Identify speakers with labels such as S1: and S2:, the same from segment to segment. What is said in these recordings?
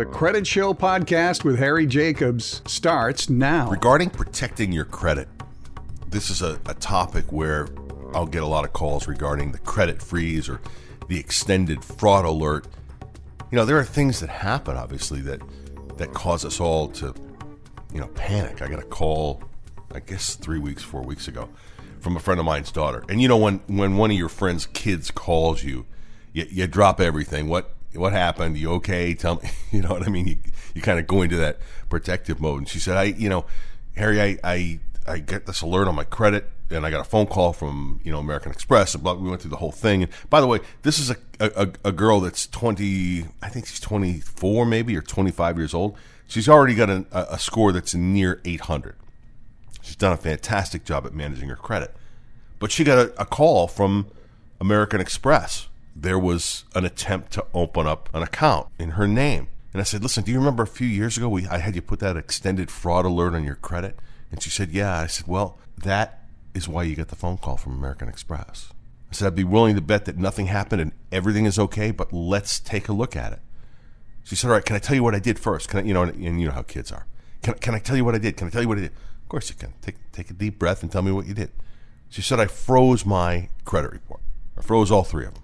S1: The Credit Show podcast with Harry Jacobs starts now.
S2: Regarding protecting your credit, this is a, a topic where I'll get a lot of calls regarding the credit freeze or the extended fraud alert. You know, there are things that happen, obviously, that that cause us all to, you know, panic. I got a call, I guess three weeks, four weeks ago, from a friend of mine's daughter. And you know, when when one of your friend's kids calls you, you, you drop everything. What what happened? You okay? Tell me. You know what I mean? You you kind of go into that protective mode. And she said, I, you know, Harry, I I I get this alert on my credit, and I got a phone call from you know American Express. And blah, we went through the whole thing. And by the way, this is a, a a girl that's twenty. I think she's twenty four, maybe or twenty five years old. She's already got a, a score that's near eight hundred. She's done a fantastic job at managing her credit, but she got a, a call from American Express. There was an attempt to open up an account in her name. And I said, "Listen, do you remember a few years ago we I had you put that extended fraud alert on your credit?" And she said, "Yeah." I said, "Well, that is why you got the phone call from American Express." I said, "I'd be willing to bet that nothing happened and everything is okay, but let's take a look at it." She said, "All right, can I tell you what I did first? Can I, you know, and, and you know how kids are. Can can I tell you what I did? Can I tell you what I did?" Of course you can. Take take a deep breath and tell me what you did. She said, "I froze my credit report. I froze all three of them."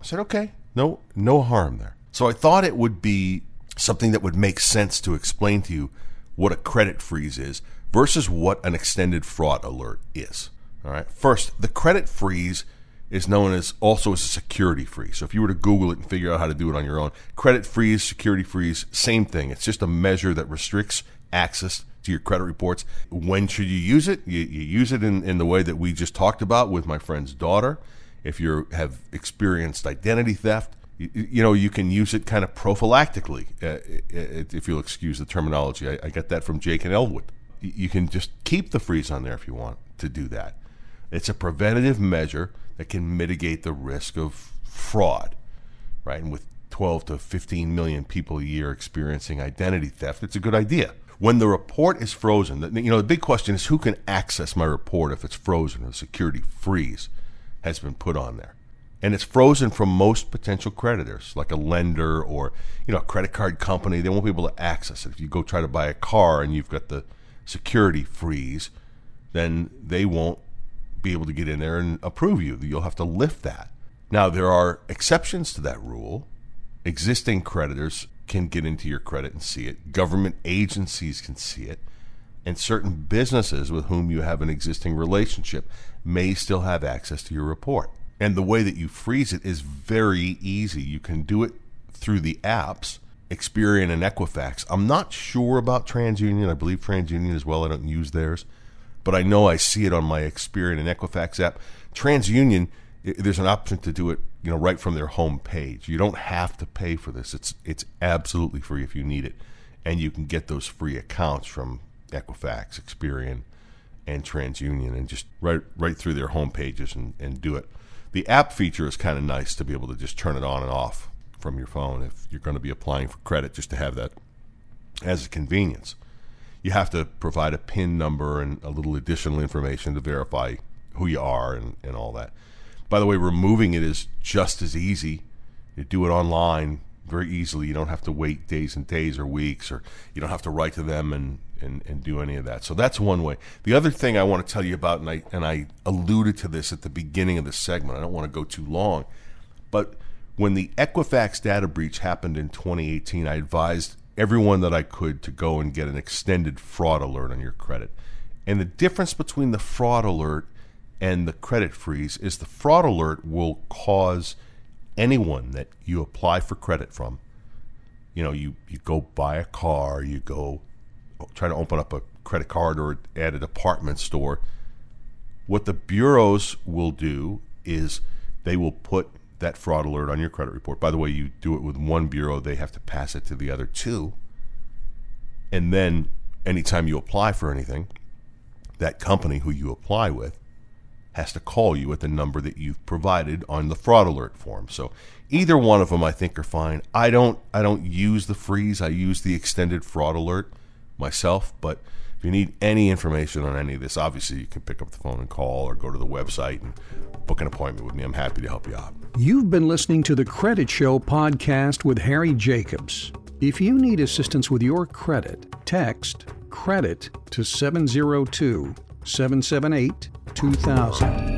S2: I said, "Okay, no no harm there." So I thought it would be something that would make sense to explain to you what a credit freeze is versus what an extended fraud alert is. All right. First, the credit freeze is known as also as a security freeze. So if you were to Google it and figure out how to do it on your own, credit freeze, security freeze, same thing. It's just a measure that restricts access to your credit reports. When should you use it? You, you use it in, in the way that we just talked about with my friend's daughter. If you have experienced identity theft, you, you know, you can use it kind of prophylactically, uh, if you'll excuse the terminology. I, I that from Jake and Elwood. You can just keep the freeze on there if you want to do that. It's a preventative measure that can mitigate the risk of fraud, right? And with 12 to 15 million people a year experiencing identity theft, it's a good idea. When the report is frozen, you know, the big question is who can access my report if it's frozen or security freeze has been put on there and it's frozen from most potential creditors, like a lender or you know a credit card company. They won't be able to access it. If you go try to buy a car and you've got the security freeze, then they won't be able to get in there and approve you. You'll have to lift that. Now there are exceptions to that rule. Existing creditors can get into your credit and see it. Government agencies can see it. And certain businesses with whom you have an existing relationship may still have access to your report. And the way that you freeze it is very easy. You can do it through the apps, Experian and Equifax. I'm not sure about TransUnion. I believe TransUnion as well. I don't use theirs, but I know I see it on my Experian and Equifax app. TransUnion, there's an option to do it, you know, right from their home page. You don't have to pay for this. It's it's absolutely free if you need it, and you can get those free accounts from Equifax, Experian, and TransUnion, and just right right through their home pages and, and do it. The app feature is kind of nice to be able to just turn it on and off from your phone if you're going to be applying for credit, just to have that as a convenience. You have to provide a PIN number and a little additional information to verify who you are and, and all that. By the way, removing it is just as easy. You do it online very easily. You don't have to wait days and days or weeks, or you don't have to write to them and and, and do any of that. So that's one way. The other thing I want to tell you about, and I and I alluded to this at the beginning of the segment. I don't want to go too long, but when the Equifax data breach happened in 2018, I advised everyone that I could to go and get an extended fraud alert on your credit. And the difference between the fraud alert and the credit freeze is the fraud alert will cause anyone that you apply for credit from you know you, you go buy a car you go try to open up a credit card or at a department store, what the bureaus will do is they will put that fraud alert on your credit report. By the way, you do it with one bureau, they have to pass it to the other two. And then anytime you apply for anything, that company who you apply with has to call you at the number that you've provided on the fraud alert form. So either one of them I think are fine. I don't I don't use the freeze. I use the extended fraud alert myself, but if you need any information on any of this, obviously you can pick up the phone and call or go to the website and book an appointment with me. I'm happy to help you out.
S1: You've been listening to the Credit Show podcast with Harry Jacobs. If you need assistance with your credit, text credit to 702 778 2000.